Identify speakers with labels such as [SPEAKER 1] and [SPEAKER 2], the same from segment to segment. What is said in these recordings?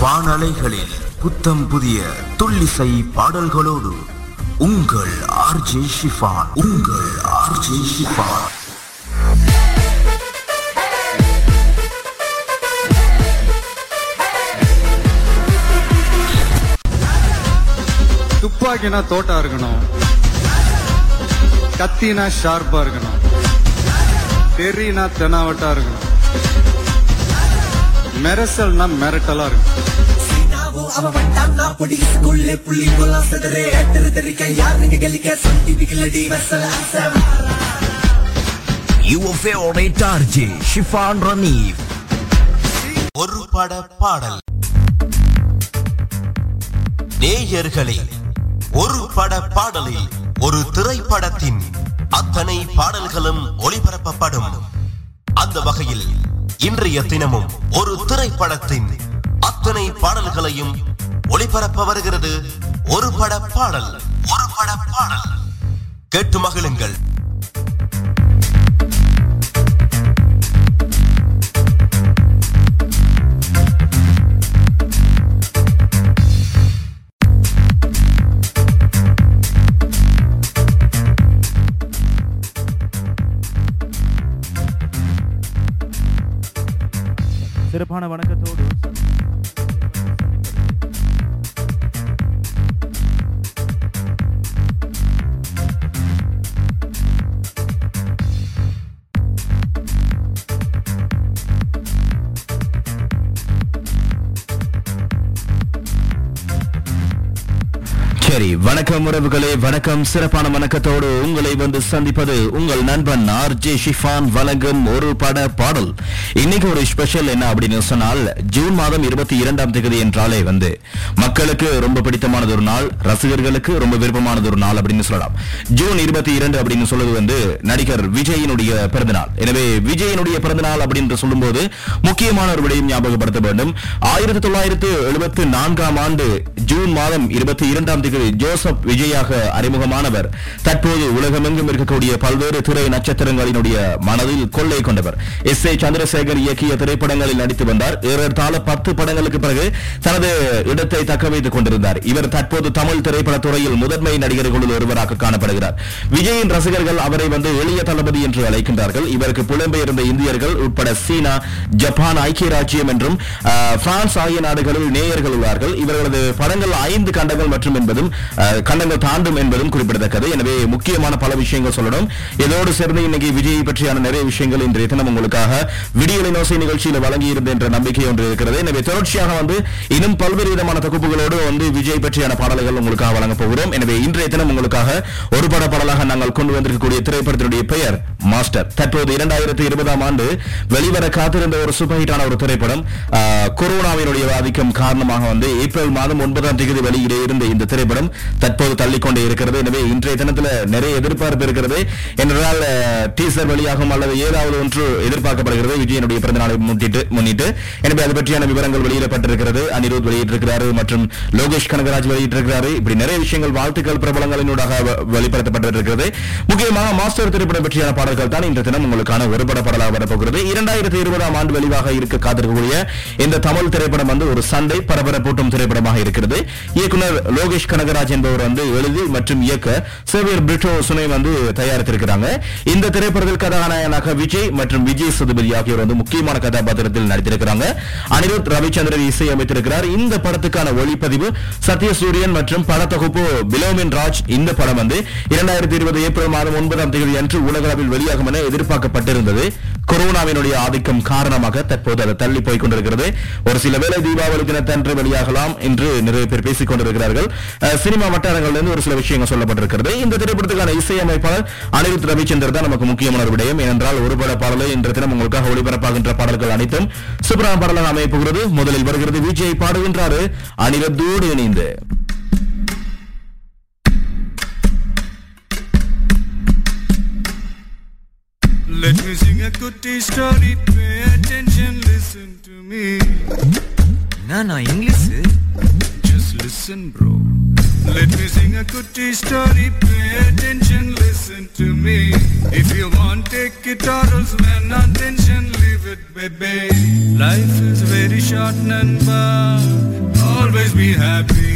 [SPEAKER 1] வானலைகளில் புத்தம் புதிய துள்ளிசை பாடல்களோடு உங்கள் ஆர்ஜே ஷிஃபான் உங்கள் ஆர்ஜே ஷிஃபான்.
[SPEAKER 2] துப்பாக்கினா தோட்டா இருக்கணும். கத்தினா ஷார்ப்பா இருக்கணும். தெரினா தெனாவட்டா இருக்கணும்.
[SPEAKER 3] சொந்தி பிகிலடி வசல
[SPEAKER 4] Your favorite RJ, Shifan Ranif.
[SPEAKER 1] ஒரு பட பாடல். நேயர்களே ஒரு பட பாடலில் ஒரு திரைப்படத்தின் அத்தனை பாடல்களும் ஒளிபரப்பப்படும். அந்த வகையில் இன்றைய தினமும் ஒரு திரைப்படத்தின் அத்தனை பாடல்களையும் ஒளிபரப்ப வருகிறது. ஒரு பட பாடல் ஒரு பட பாடல். கேட்டு மகிழுங்கள்.
[SPEAKER 5] சிறப்பான வணக்கத்தோடு
[SPEAKER 4] வணக்கம் உறவுகளே வணக்கம். சிறப்பான வணக்கத்தோடு உங்களை வந்து சந்திப்பது உங்கள் நண்பன் ஆர் ஜே ஷிஃபான் வழங்கும் ஒரு பட பாடல். இன்னைக்கு ஒரு ஸ்பெஷல் என்ன அப்படின்னு சொன்னால் ஜூன் மாதம் இருபத்தி இரண்டாம் தேதி என்றாலே வந்து மக்களுக்கு ரொம்ப பிடித்தமானது ஒரு நாள் ரசிகர்களுக்கு ரொம்ப விருப்பமானது ஒரு நாள் அப்படின்னு சொல்லலாம். ஜூன் இருபத்தி இரண்டு அப்படின்னு சொல்வது வந்து நடிகர் விஜயினுடைய பிறந்தநாள். எனவே விஜயினுடைய பிறந்தநாள் அப்படின்னு சொல்லும்போது முக்கியமான ஒரு விடயம் ஞாபகப்படுத்த வேண்டும். ஆயிரத்தி தொள்ளாயிரத்து எழுபத்தி நான்காம் ஆண்டு ஜூன் மாதம் இருபத்தி இரண்டாம் தேதி ஜோசப் விஜயாக அறிமுகமானவர். தற்போது உலகமெங்கும் இருக்கக்கூடிய பல்வேறு திரை நட்சத்திரங்களினுடைய மனதில் கொள்ளை கொண்டவர். எஸ் ஏ சந்திரசேகர் இயக்கிய திரைப்படங்களில் நடித்து வந்தார். ஏறத்தாழ பத்து படங்களுக்கு பிறகு தனது இடத்தை தக்க வைத்துக் கொண்டிருந்தார். இவர் தற்போது தமிழ் திரைப்படத்துறையில் முதன்மை நடிகர்களுள் ஒருவராக காணப்படுகிறார். விஜயின் ரசிகர்கள் அவரை வந்து எளிய தளபதி என்று அழைக்கின்றார்கள். இவருக்கு புலம்பெயர்ந்த இந்தியர்கள் உட்பட சீனா ஜப்பான் ஐக்கிய ராஜ்யம் என்றும் பிரான்ஸ் ஆகிய நாடுகளில் நேயர்கள் உள்ளார்கள். இவர்களது படங்கள் ஐந்து கண்டங்கள் மற்றும் என்பதும் கண்டங்கள் தாண்டும் என்பதும் குறிப்பிடத்தக்கது. எனவே முக்கியமான பல விஷயங்கள் சொல்லணும். இதோடு சேர்ந்து இன்னைக்கு விஜய் பற்றியான நிறைய விஷயங்கள் இன்றைய தினம் உங்களுக்காக விடியலை நோசை நிகழ்ச்சியில் வழங்கியிருந்த என்ற நம்பிக்கை ஒன்று இருக்கிறது. எனவே தொடர்ச்சியாக வந்து இன்னும் பல்வேறு விதமான தொகுப்புகளோடு வந்து விஜய் பற்றியான பாடல்கள் உங்களுக்காக வழங்கப் போகிறோம். எனவே இன்றைய தினம் உங்களுக்காக ஒரு பட பாடலாக நாங்கள் கொண்டு வந்திருக்கக்கூடிய திரைப்படத்தினுடைய பெயர் மாஸ்டர். தற்போது இரண்டாயிரத்தி இருபதாம் ஆண்டு வெளிவர காத்திருந்த ஒரு சூப்பர் ஹிட்டான ஒரு திரைப்படம் கொரோனாவினுடைய ஆதிக்கம் காரணமாக வந்து ஏப்ரல் மாதம் ஒன்பதாம் தேதி வெளியிட இருந்த இந்த திரைப்படம் தற்போது தள்ளிக்கொண்டே இருக்கிறது. எனவே இன்றைய தினத்தில் நிறைய எதிர்பார்ப்பு இருக்கிறது. என்றால் டீசர் வெளியாகும் அல்லது ஏதாவது ஒன்று எதிர்பார்க்கப்படுகிறது. விஜயனுடைய பிறந்தநாளை முன்னிட்டு முன்னிட்டு. எனவே அது பற்றியான விவரங்கள் வெளியிடப்பட்டிருக்கிறது. அனிருத் வெளியிட்டிருக்கிறாரு மற்றும் லோகேஷ் கனகராஜ் வெளியிட்டிருக்கிறாரு. இப்படி நிறைய விஷயங்கள் வாழ்த்துக்கள் பிரபலங்களினூடாக வெளிப்படுத்தப்பட்டிருக்கிறது. முக்கியமாக மாஸ்டர் திரைப்படம் பற்றியான பாடல்கள் தான் இன்றைய தினம் உங்களுக்கான ஒருபட பாடலாக வரப்போகிறது. இரண்டாயிரத்தி இருபதாம் ஆண்டு வெளிவாக இருக்க காத்திருக்கக்கூடிய இந்த தமிழ் திரைப்படம் வந்து ஒரு சந்தை பரபரப்பூட்டும் திரைப்படமாக இருக்கிறது. இயக்குனர் லோகேஷ் கனகராஜ் என்பவர் வந்து எழுதி மற்றும் இயக்க சேவியர் பிரிட்டோ சுனை வந்து தயாரித்திருக்கிறாங்க. இந்த திரைப்படத்தில் கதாநாயகனாக விஜய் மற்றும் விஜய் சதுபதி ஆகியோர் வந்து முக்கியமான கதாபாத்திரத்தில் நடித்திருக்கிறாங்க. அனிருத் ரவிச்சந்திரன் இசை அமைத்திருக்கிறார் இந்த படத்துக்கான ஒளிப்பதிவு சத்யசூரியன் மற்றும் படத்தொகுப்பு பிலோமின் ராஜ் இந்த படம் வந்து இரண்டாயிரத்தி இருபது ஏப்ரல் மாதம் ஒன்பதாம் தேதி அன்று உலகளவில் வெளியாகும் என எதிர்பார்க்கப்பட்டிருந்தது.
[SPEAKER 5] கொரோனாவினுடைய ஆதிக்கம் காரணமாக தற்போது அது தள்ளி போய் கொண்டிருக்கிறது. ஒரு சில வேளை தீபாவளி தினத்தன்று வெளியாகலாம் என்று நிறைய பேர் பேசிக் கொண்டிருக்கிறார்கள். சினிமா சினிமா வட்டாரங்களிலிருந்து ஒரு சில விஷயங்கள் சொல்லப்பட்டிருக்கிறது இந்த திரைப்படத்துக்கான இசையமைப்பாளர் அனிருத் ரவிச்சந்தர் தான் நமக்கு முக்கியமான ஒரு விடயம் ஏனென்றால் ஒரு பட பாடலை இன்று தினம் உங்களுக்காக ஒளிபரப்பாகின்ற பாடல்கள் அனைத்தும் சூப்பரான பாடலாக அமைப்புகிறது முதலில் வருகிறது விஜய் பாடுகின்றாரு அனிருத்தோடு இணைந்து
[SPEAKER 6] Let me sing a goodie story. Pay attention, listen to me.
[SPEAKER 7] நான் English
[SPEAKER 6] Just listen, bro. Let me sing a goody story, pay attention, listen to me. If you want, take it or else when attention, leave it, baby. Life is very short, number. Always be happy.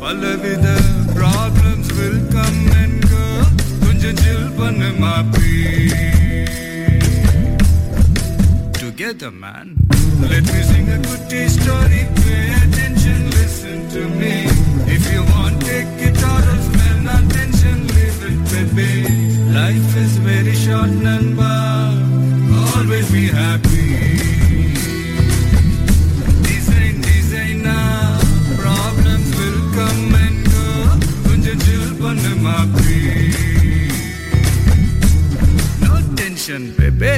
[SPEAKER 6] Pallavi, the problems will come and go. Kunjan chill panamapi. Together, man. Let me sing a goodie story Pay attention, listen to me If you want, take it or else man attention, leave it baby Life is very short, Nanba Always be happy Design, designer, problems will come and go. கொஞ்சம் chill பண்ணு மாப்பி. No tension, baby.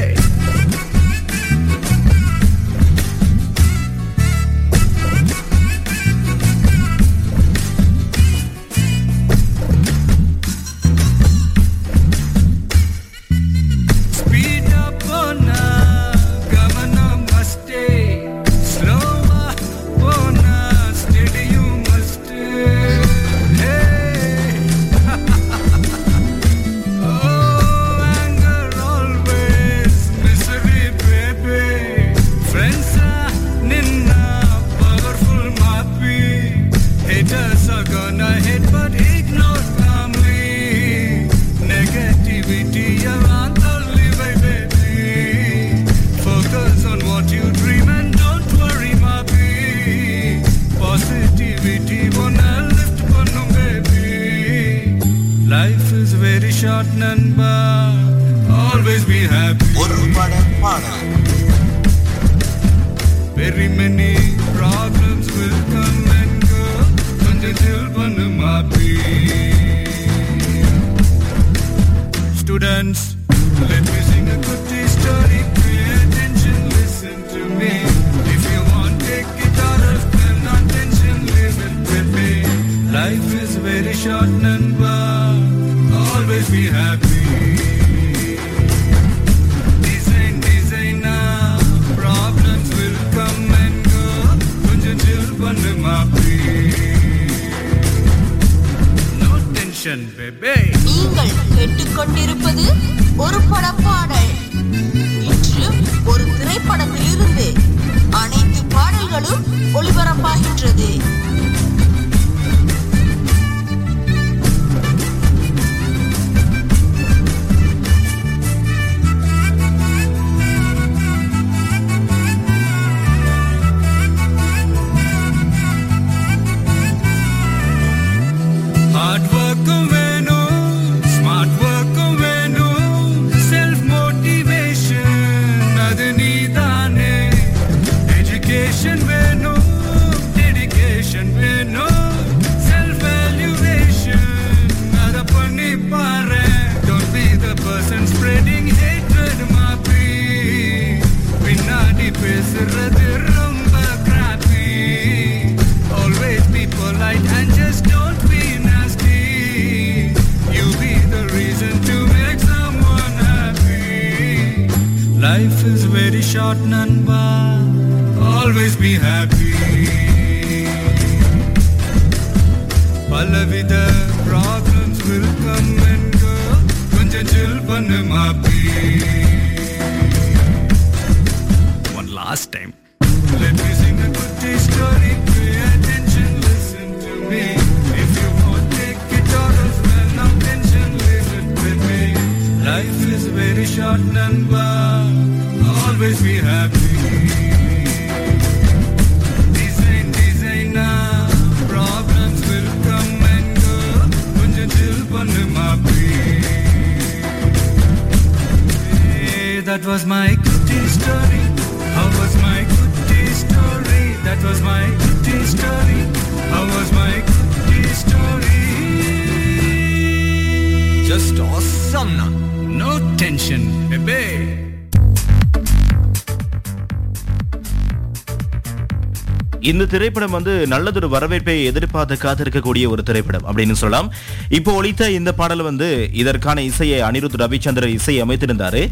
[SPEAKER 6] Students, let me sing a goodie story. Pay attention, listen to me. If you want, take it or else then attention, leave it with me. Life is very short, Nanba. Always be happy. Tension, பேபே
[SPEAKER 8] நீங்கள் கேட்டுக்கொண்டிருப்பது ஒரு படப்பாடல். இன்று ஒரு திரைப்படத்திலிருந்து அனைத்து பாடல்களும் ஒளிபரப்பாகின்றது.
[SPEAKER 6] No tension, baby.
[SPEAKER 5] இந்த திரைப்படம் வந்து நல்லதொரு வரவேற்பை எதிர்பார்த்து காத்திருக்கக்கூடிய ஒரு திரைப்படம் அப்படின்னு சொல்லலாம். இப்போ ஒழித்த இந்த பாடல் வந்து இதற்கான இசையை அனிருத் ரவிச்சந்திரன் இசை அமைத்திருந்தாரு.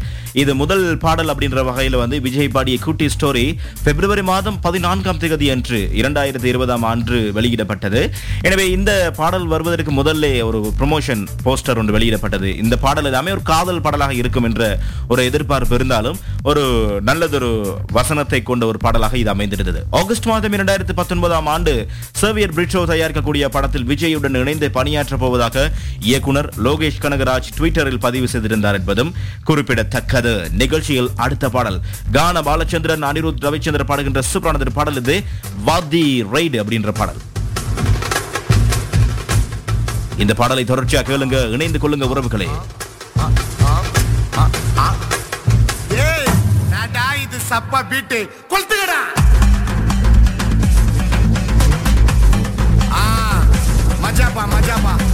[SPEAKER 5] இது முதல் பாடல் அப்படின்ற வகையில் வந்து விஜய் பாடிய குட்டி ஸ்டோரி பிப்ரவரி மாதம் பதினான்காம் தேதி அன்று இரண்டாயிரத்தி இருபதாம் ஆண்டு வெளியிடப்பட்டது. எனவே இந்த பாடல் வருவதற்கு முதல்ல ஒரு ப்ரொமோஷன் போஸ்டர் ஒன்று வெளியிடப்பட்டது. இந்த பாடல் எல்லாமே ஒரு காதல் பாடலாக இருக்கும் என்ற ஒரு எதிர்பார்ப்பு இருந்தாலும் ஒரு நல்லதொரு வசனத்தை கொண்ட ஒரு பாடலாக இது அமைந்திருந்தது. ஆகஸ்ட் மாதம் இரண்டாயிரத்தி பத்தொன்பதாம் ஆண்டு சேவியர் பிரிட்ஷோ தயாரிக்கக்கூடிய படத்தில் விஜயுடன் இணைந்து பணியாற்றப் போவதாக இயக்குனர் லோகேஷ் கனகராஜ் ட்விட்டரில் பதிவு செய்திருந்தார் என்பதும் குறிப்பிடத்தக்கது. நிகழ்ச்சியில் அடுத்த பாடல். கான பாலச்சந்திரன் அனிருத் ரவிச்சந்திரன் பாடுகின்ற சூப்பரானது பாடல் இது. வாதி ரைடு அப்படின்ற பாடல். இந்த பாடலை தொடர்ச்சியாக கேளுங்க இணைந்து கொள்ளுங்க உறவுகளே.
[SPEAKER 9] இது சப்பா பீட்டு. கொளுத்துக்கடா jabba, my jabba.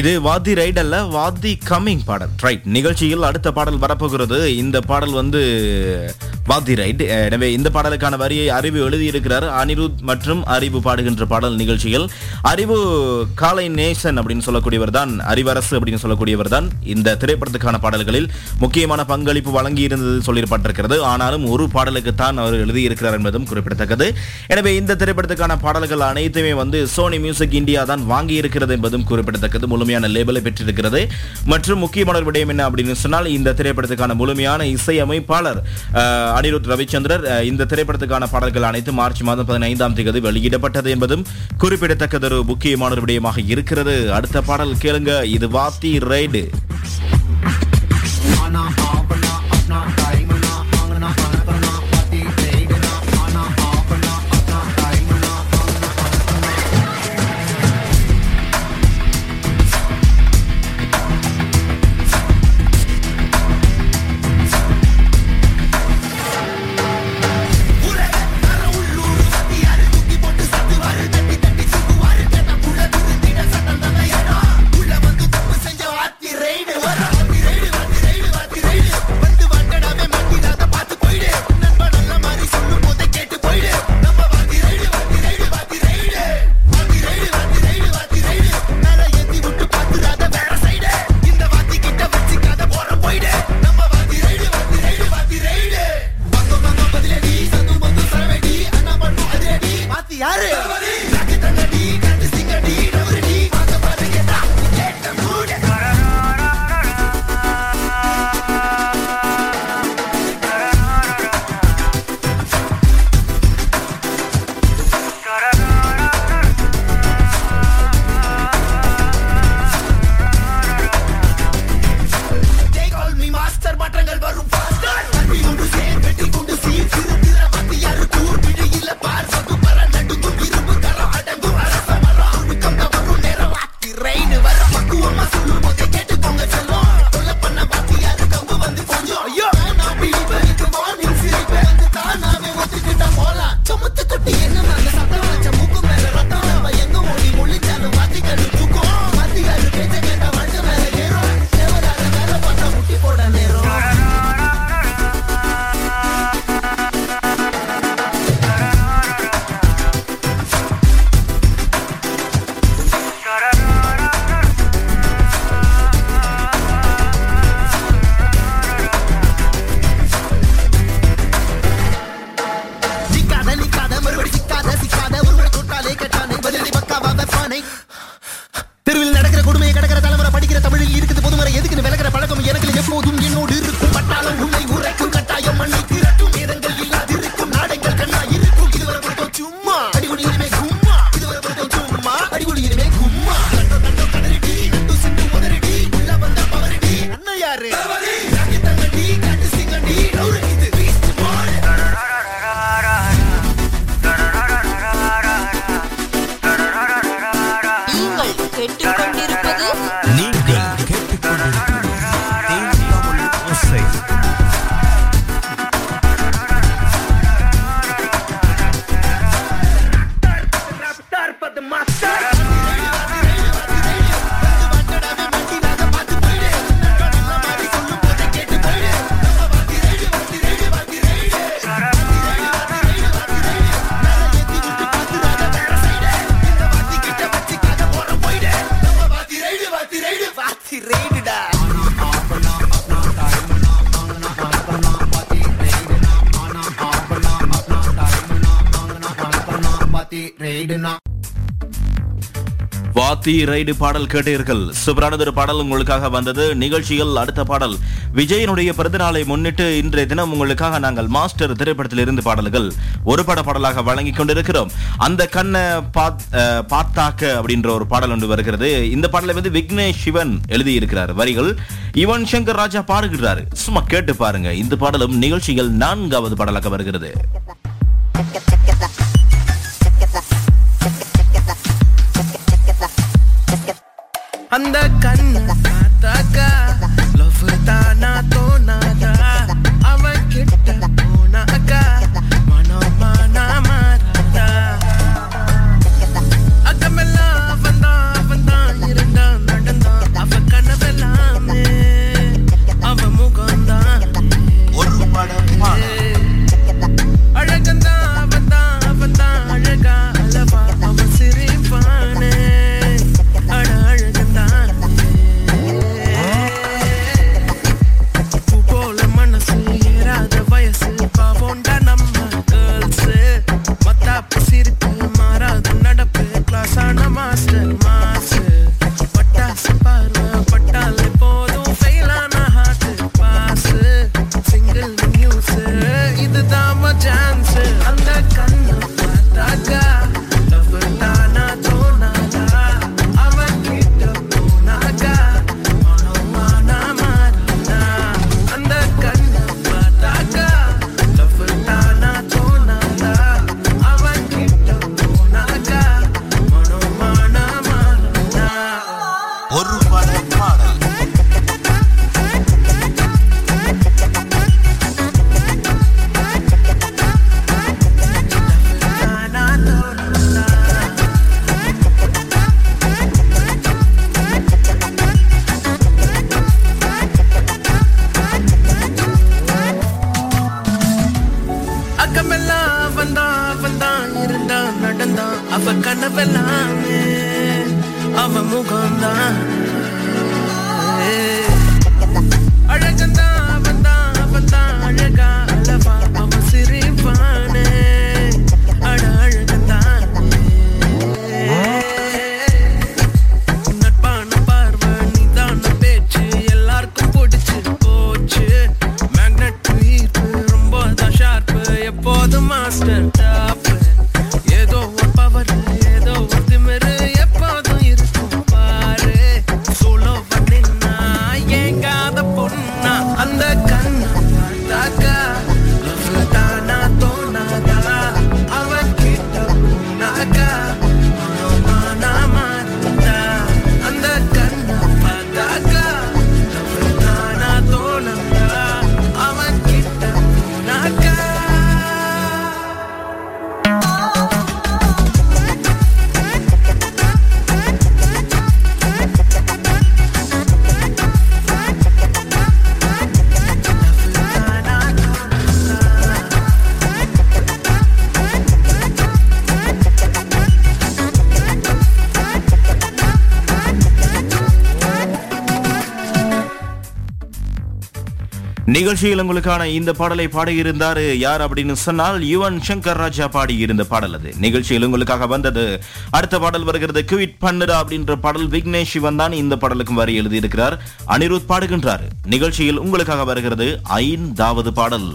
[SPEAKER 9] இது
[SPEAKER 5] வாதி ரைட் அல்ல வாதி கம்மிங் பாடல். ரைட் நிகழ்ச்சியில் அடுத்த பாடல் வரப்போகிறது. இந்த பாடல் வந்து
[SPEAKER 10] வாத்தி ரைட். எனவே இந்த பாடலுக்கான வரியை அறிவு எழுதியிருக்கிறார் அனிருத் மற்றும் அறிவு பாடுகின்ற பாடல் நிகழ்ச்சியில். அறிவு காலை நேசன் அப்படின்னு சொல்லக்கூடியவர் தான் அறிவரசு அப்படின்னு சொல்லக்கூடியவர் தான் இந்த திரைப்படத்துக்கான பாடல்களில் முக்கியமான பங்களிப்பு வழங்கி இருந்தது சொல்லப்பட்டிருக்கிறது ஆனாலும் ஒரு பாடலுக்கு தான் அவர் எழுதியிருக்கிறார் என்பதும் குறிப்பிடத்தக்கது. எனவே இந்த திரைப்படத்துக்கான பாடல்கள் அனைத்துமே வந்து சோனி மியூசிக் இந்தியா தான் வாங்கி இருக்கிறது என்பதும் குறிப்பிடத்தக்கது. முழுமையான லேபலை பெற்றிருக்கிறது. மற்றும் முக்கியமான விடயம் என்ன அப்படின்னு சொன்னால் இந்த திரைப்படத்துக்கான முழுமையான இசையமைப்பாளர் அனிருத் ரவிச்சந்திரர் இந்த திரைப்படத்துக்கான பாடல்கள் அனைத்து மார்ச் மாதம் பதினைந்தாம் தேதி வெளியிடப்பட்டது என்பதும் குறிப்பிடத்தக்கதொரு முக்கியமான ஒரு விடயமாக இருக்கிறது. அடுத்த பாடல் கேளுங்க. இது வாத்தி ரைடு வாத்தி ரைடு பாடல் கேட்டீர்கள். சூப்பரானது ஒரு பாடல் உங்களுக்காக வந்தது. நிகழ்ச்சியில் அடுத்த பாடல். விஜயனுடைய பிறந்தநாளை முன்னிட்டு இன்றைய தினம் உங்களுக்காக நாங்கள் மாஸ்டர் திரைப்படத்தில் இருந்து பாடல்கள் ஒரு பட பாடலாக வழங்கி கொண்டிருக்கிறோம். அந்த கண்ணை பார்த்தாக்க அப்படின்ற ஒரு பாடல் ஒன்று வருகிறது. இந்த பாடலை வந்து விக்னேஷ் சிவன் எழுதியிருக்கிறார். வரிகள் யுவன் சங்கர் ராஜா பாடுகிறார் சும்மா கேட்டு பாருங்க. இந்த பாடலும் நிகழ்ச்சியில் நான்காவது பாடலாக வருகிறது.
[SPEAKER 11] அந்த கண்ணு
[SPEAKER 5] நிகழ்ச்சியில் உங்களுக்கான இந்த பாடலை பாடியிருந்தார் யார் அப்படின்னு சொன்னால் யுவன் சங்கர் ராஜா பாடியிருந்த பாடல் அது. நிகழ்ச்சியில் உங்களுக்காக வந்தது. அடுத்த பாடல் வருகிறது குவிட் பண்ணுடா அப்படின்ற பாடல். விக்னேஷ் சிவன் தான் இந்த பாடலுக்கும் வரி எழுதியிருக்கிறார். அனிருத் பாடுகின்றார். நிகழ்ச்சியில் உங்களுக்காக வருகிறது ஐந்தாவது பாடல்.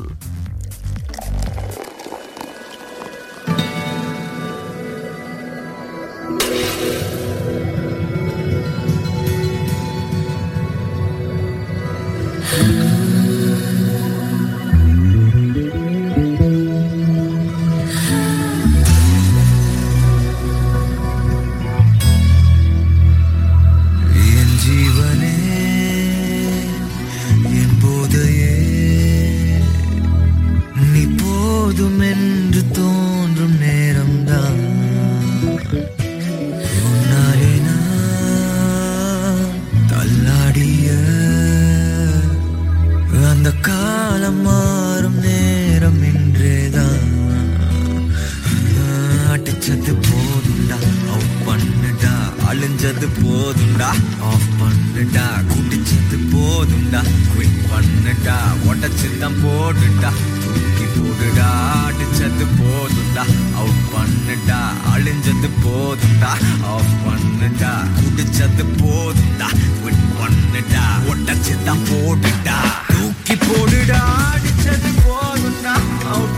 [SPEAKER 1] போதுண்டா. குவிட் பண்ணுடா. உடச்சு தான் போடுடா. தூக்கி போடுடா. அடிச்சது போதுண்டா. அவுட் பண்ணுடா. அழிஞ்சது போதுண்டா. ஆஃப் பண்ணுடா. குடிச்சது போதுண்டா. குவிட் பண்ணுடா. உடச்சு தான் போடுடா. தூக்கி போடுடா. அடிச்சது போதுண்டா. Out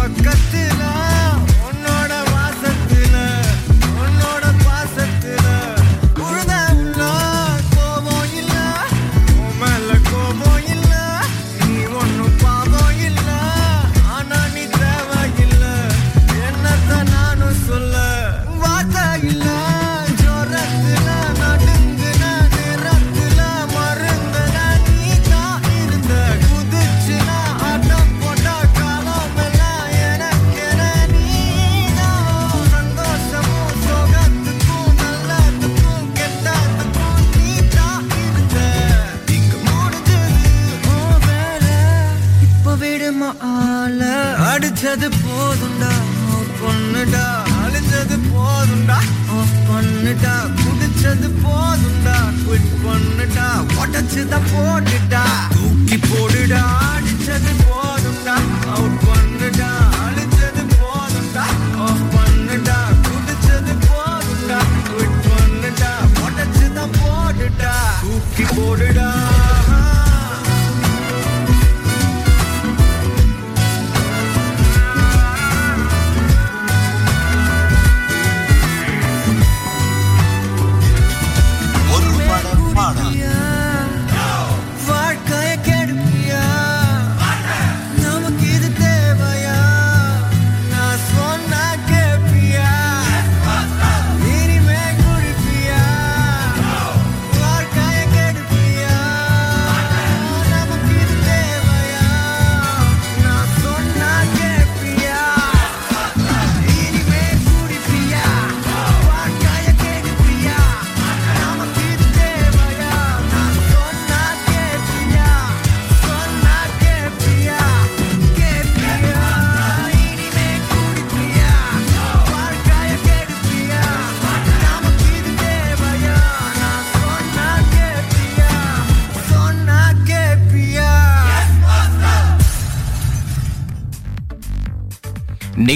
[SPEAKER 12] sua catena.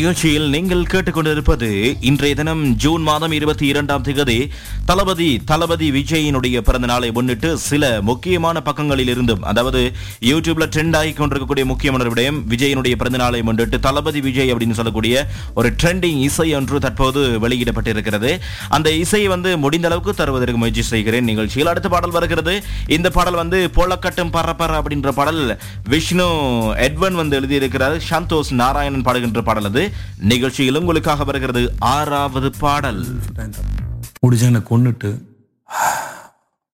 [SPEAKER 13] நிகழ்ச்சியில் நீங்கள் கேட்டுக்கொண்டிருப்பது இன்றைய தினம் ஜூன் மாதம் இருபத்தி இரண்டாம் தேதி தளபதி தளபதி விஜயினுடைய பிறந்த நாளை முன்னிட்டு சில முக்கியமான பக்கங்களில் இருந்தும் அதாவது யூடியூப்ல ட்ரெண்ட் ஆகி கொண்டிருக்கக்கூடிய முக்கியமான விடயம் விஜயினுடைய பிறந்த நாளை முன்னிட்டு தளபதி விஜய் அப்படின்னு சொல்லக்கூடிய ஒரு ட்ரெண்டிங் இசை ஒன்று தற்போது வெளியிடப்பட்டிருக்கிறது. அந்த இசையை வந்து முடிந்த அளவுக்கு தருவதற்கு முயற்சி செய்கிறேன். நிகழ்ச்சியில் அடுத்த பாடல் வருகிறது. இந்த பாடல் வந்து போலக்கட்டும் பரப்பர அப்படின்ற பாடல் விஷ்ணு எட்வன் வந்து எழுதியிருக்கிறார். சந்தோஷ் நாராயணன் பாடுகின்ற பாடல் அது. நிகழ்ச்சியில் உங்களுக்காக வருகிறது ஆறாவது பாடல்.
[SPEAKER 14] முடிஞ்சா என்னை கொன்னுட்டு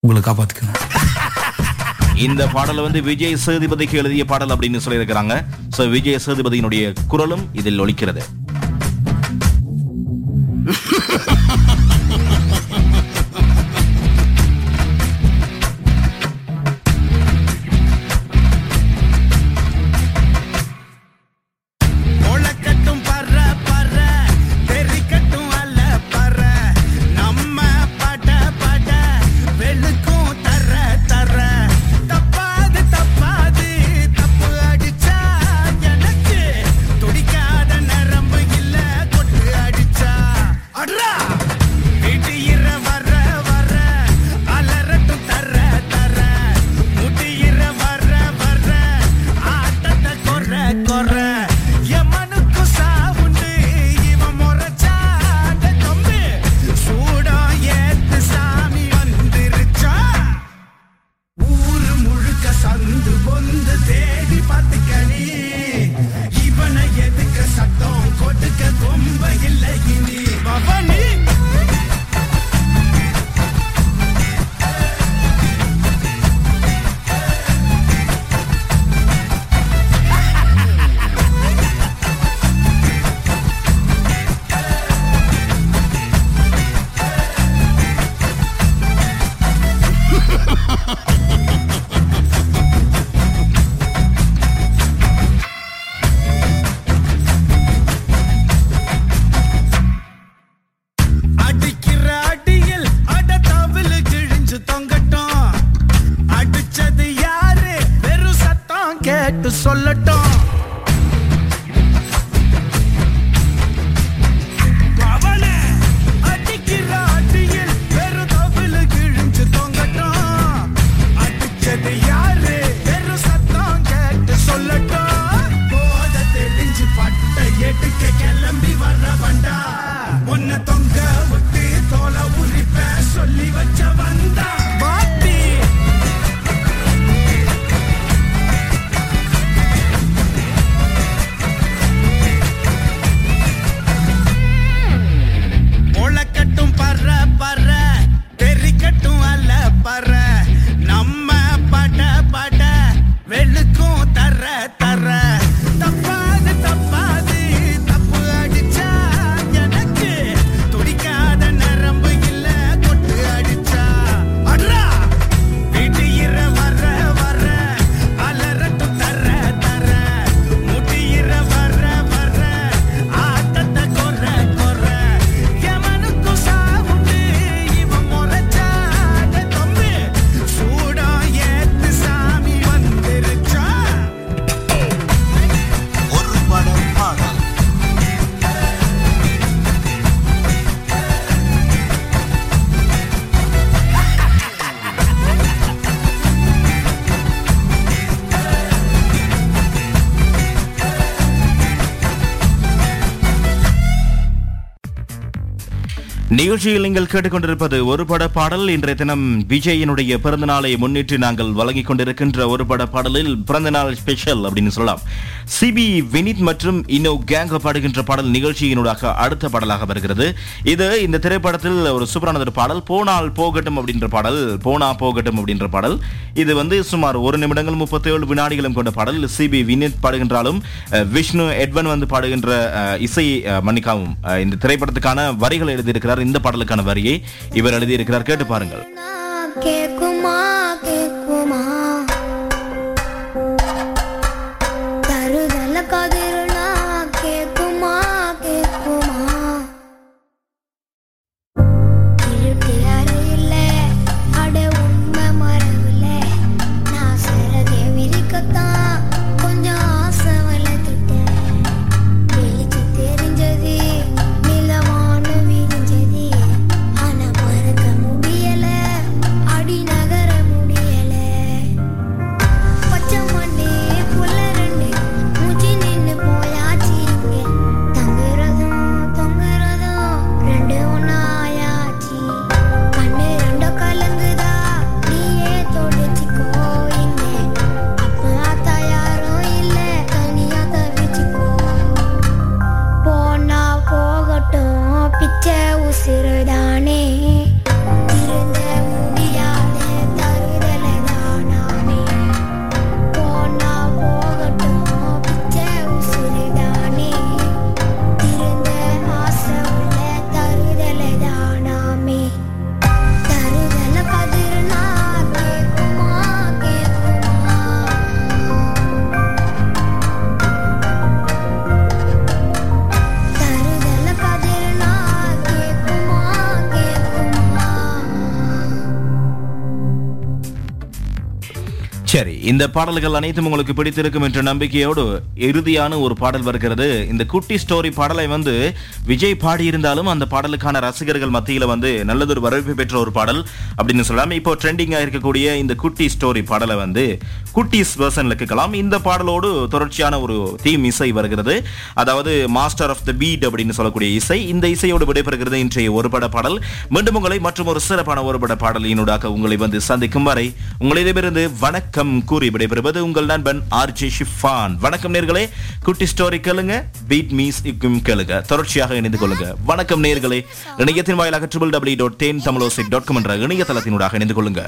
[SPEAKER 14] உங்களை காப்பாத்திக்கணும்
[SPEAKER 13] இந்த பாடல் வந்து விஜய் சேதுபதிக்கு எழுதிய பாடல் அப்படின்னு சொல்லியிருக்கிறாங்க. சோ விஜய் சேதுபதியினுடைய குரலும் இதில் ஒலிக்கிறது.
[SPEAKER 5] நிகழ்ச்சியில் நீங்கள் கேட்டுக்கொண்டிருப்பது ஒரு பட பாடல். இன்றைய தினம் விஜயனுடைய பிறந்த நாளை முன்னிட்டு நாங்கள் வழங்கிக் கொண்டிருக்கின்ற ஒரு பட பாடலில் பிறந்த நாள் ஸ்பெஷல் அப்படின்னு சொல்லலாம். சிபி வினித் மற்றும் இன்னோ கேங்க பாடுகின்ற பாடல் நிகழ்ச்சியினூடாக அடுத்த பாடலாக வருகிறது. இது இந்த திரைப்படத்தில் ஒரு சூப்பரான ஒரு பாடல். போனால் போகட்டும் அப்படின்ற பாடல் போனா போகட்டும் அப்படின்ற பாடல். இது வந்து சுமார் ஒரு நிமிடங்கள் முப்பத்தி ஏழு வினாடிகளும் கொண்ட பாடல். சிபி வினித் பாடுகின்றாலும் விஷ்ணு எட்வன் வந்து பாடுகின்ற இசை மன்னிக்காவும் இந்த திரைப்படத்துக்கான வரிகள் எழுதியிருக்கிறார். இந்த பாடலுக்கான வரியை இவர் எழுதியிருக்கிறார். கேட்டு பாருங்கள்.
[SPEAKER 15] கேக்குமா
[SPEAKER 5] இந்த பாடல்கள் அனைத்தும் உங்களுக்கு பிடித்திருக்கும் என்ற நம்பிக்கையோடு இறுதியான ஒரு பாடல் வருகிறது. இந்த குட்டி ஸ்டோரி பாடலை வந்து விஜய் பாடியிருந்தாலும் அந்த பாடலுக்கான ரசிகர்கள் மத்தியில் வந்து நல்லதொரு வரவேற்பு பெற்ற ஒரு பாடல் அப்படின்னு சொல்லலாம். இப்போ ட்ரெண்டிங்காக இருக்கக்கூடிய இந்த குட்டி ஸ்டோரி பாடலை வந்து குட்டிஸ் வெர்ஷன்ல கேட்கலாம். இந்த பாடலோடு தொடர்ச்சியான ஒரு தீம் இசை வருகிறது. அதாவது மாஸ்டர் ஆஃப் த பீட் அப்படின்னு சொல்லக்கூடிய இசை. இந்த இசையோடு விடைபெறுகிறது இன்றைய ஒரு பட பாடல். மீண்டும் உங்களை மற்றும் ஒரு சிறப்பான ஒரு பட பாடலினூடாக உங்களை வந்து சந்திக்கும் வரை உங்களிடமிருந்து வணக்கம் கூறி விடைபெறுவது உங்கள் நண்பன் ஆர்ஜே ஷிஃபான். வணக்கம் நேர்களே. குட்டி ஸ்டோரி கேளுங்க. பீட் மீஸ் இக்கும் கேளுங்க. தொடர்ச்சியாக இணைந்து கொள்ளுங்க வணக்கம் நேர்களே இணையத்தின் வாயிலாக triple W dot Then Tamilosai dot com என்ற இணையதளத்தினூடாக இணைந்து கொள்ளுங்க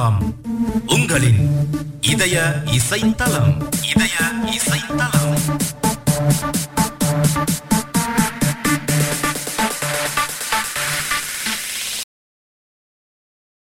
[SPEAKER 5] தளம் உங்களின் இதய இசைத்தலம் இதய இசைத்தலம்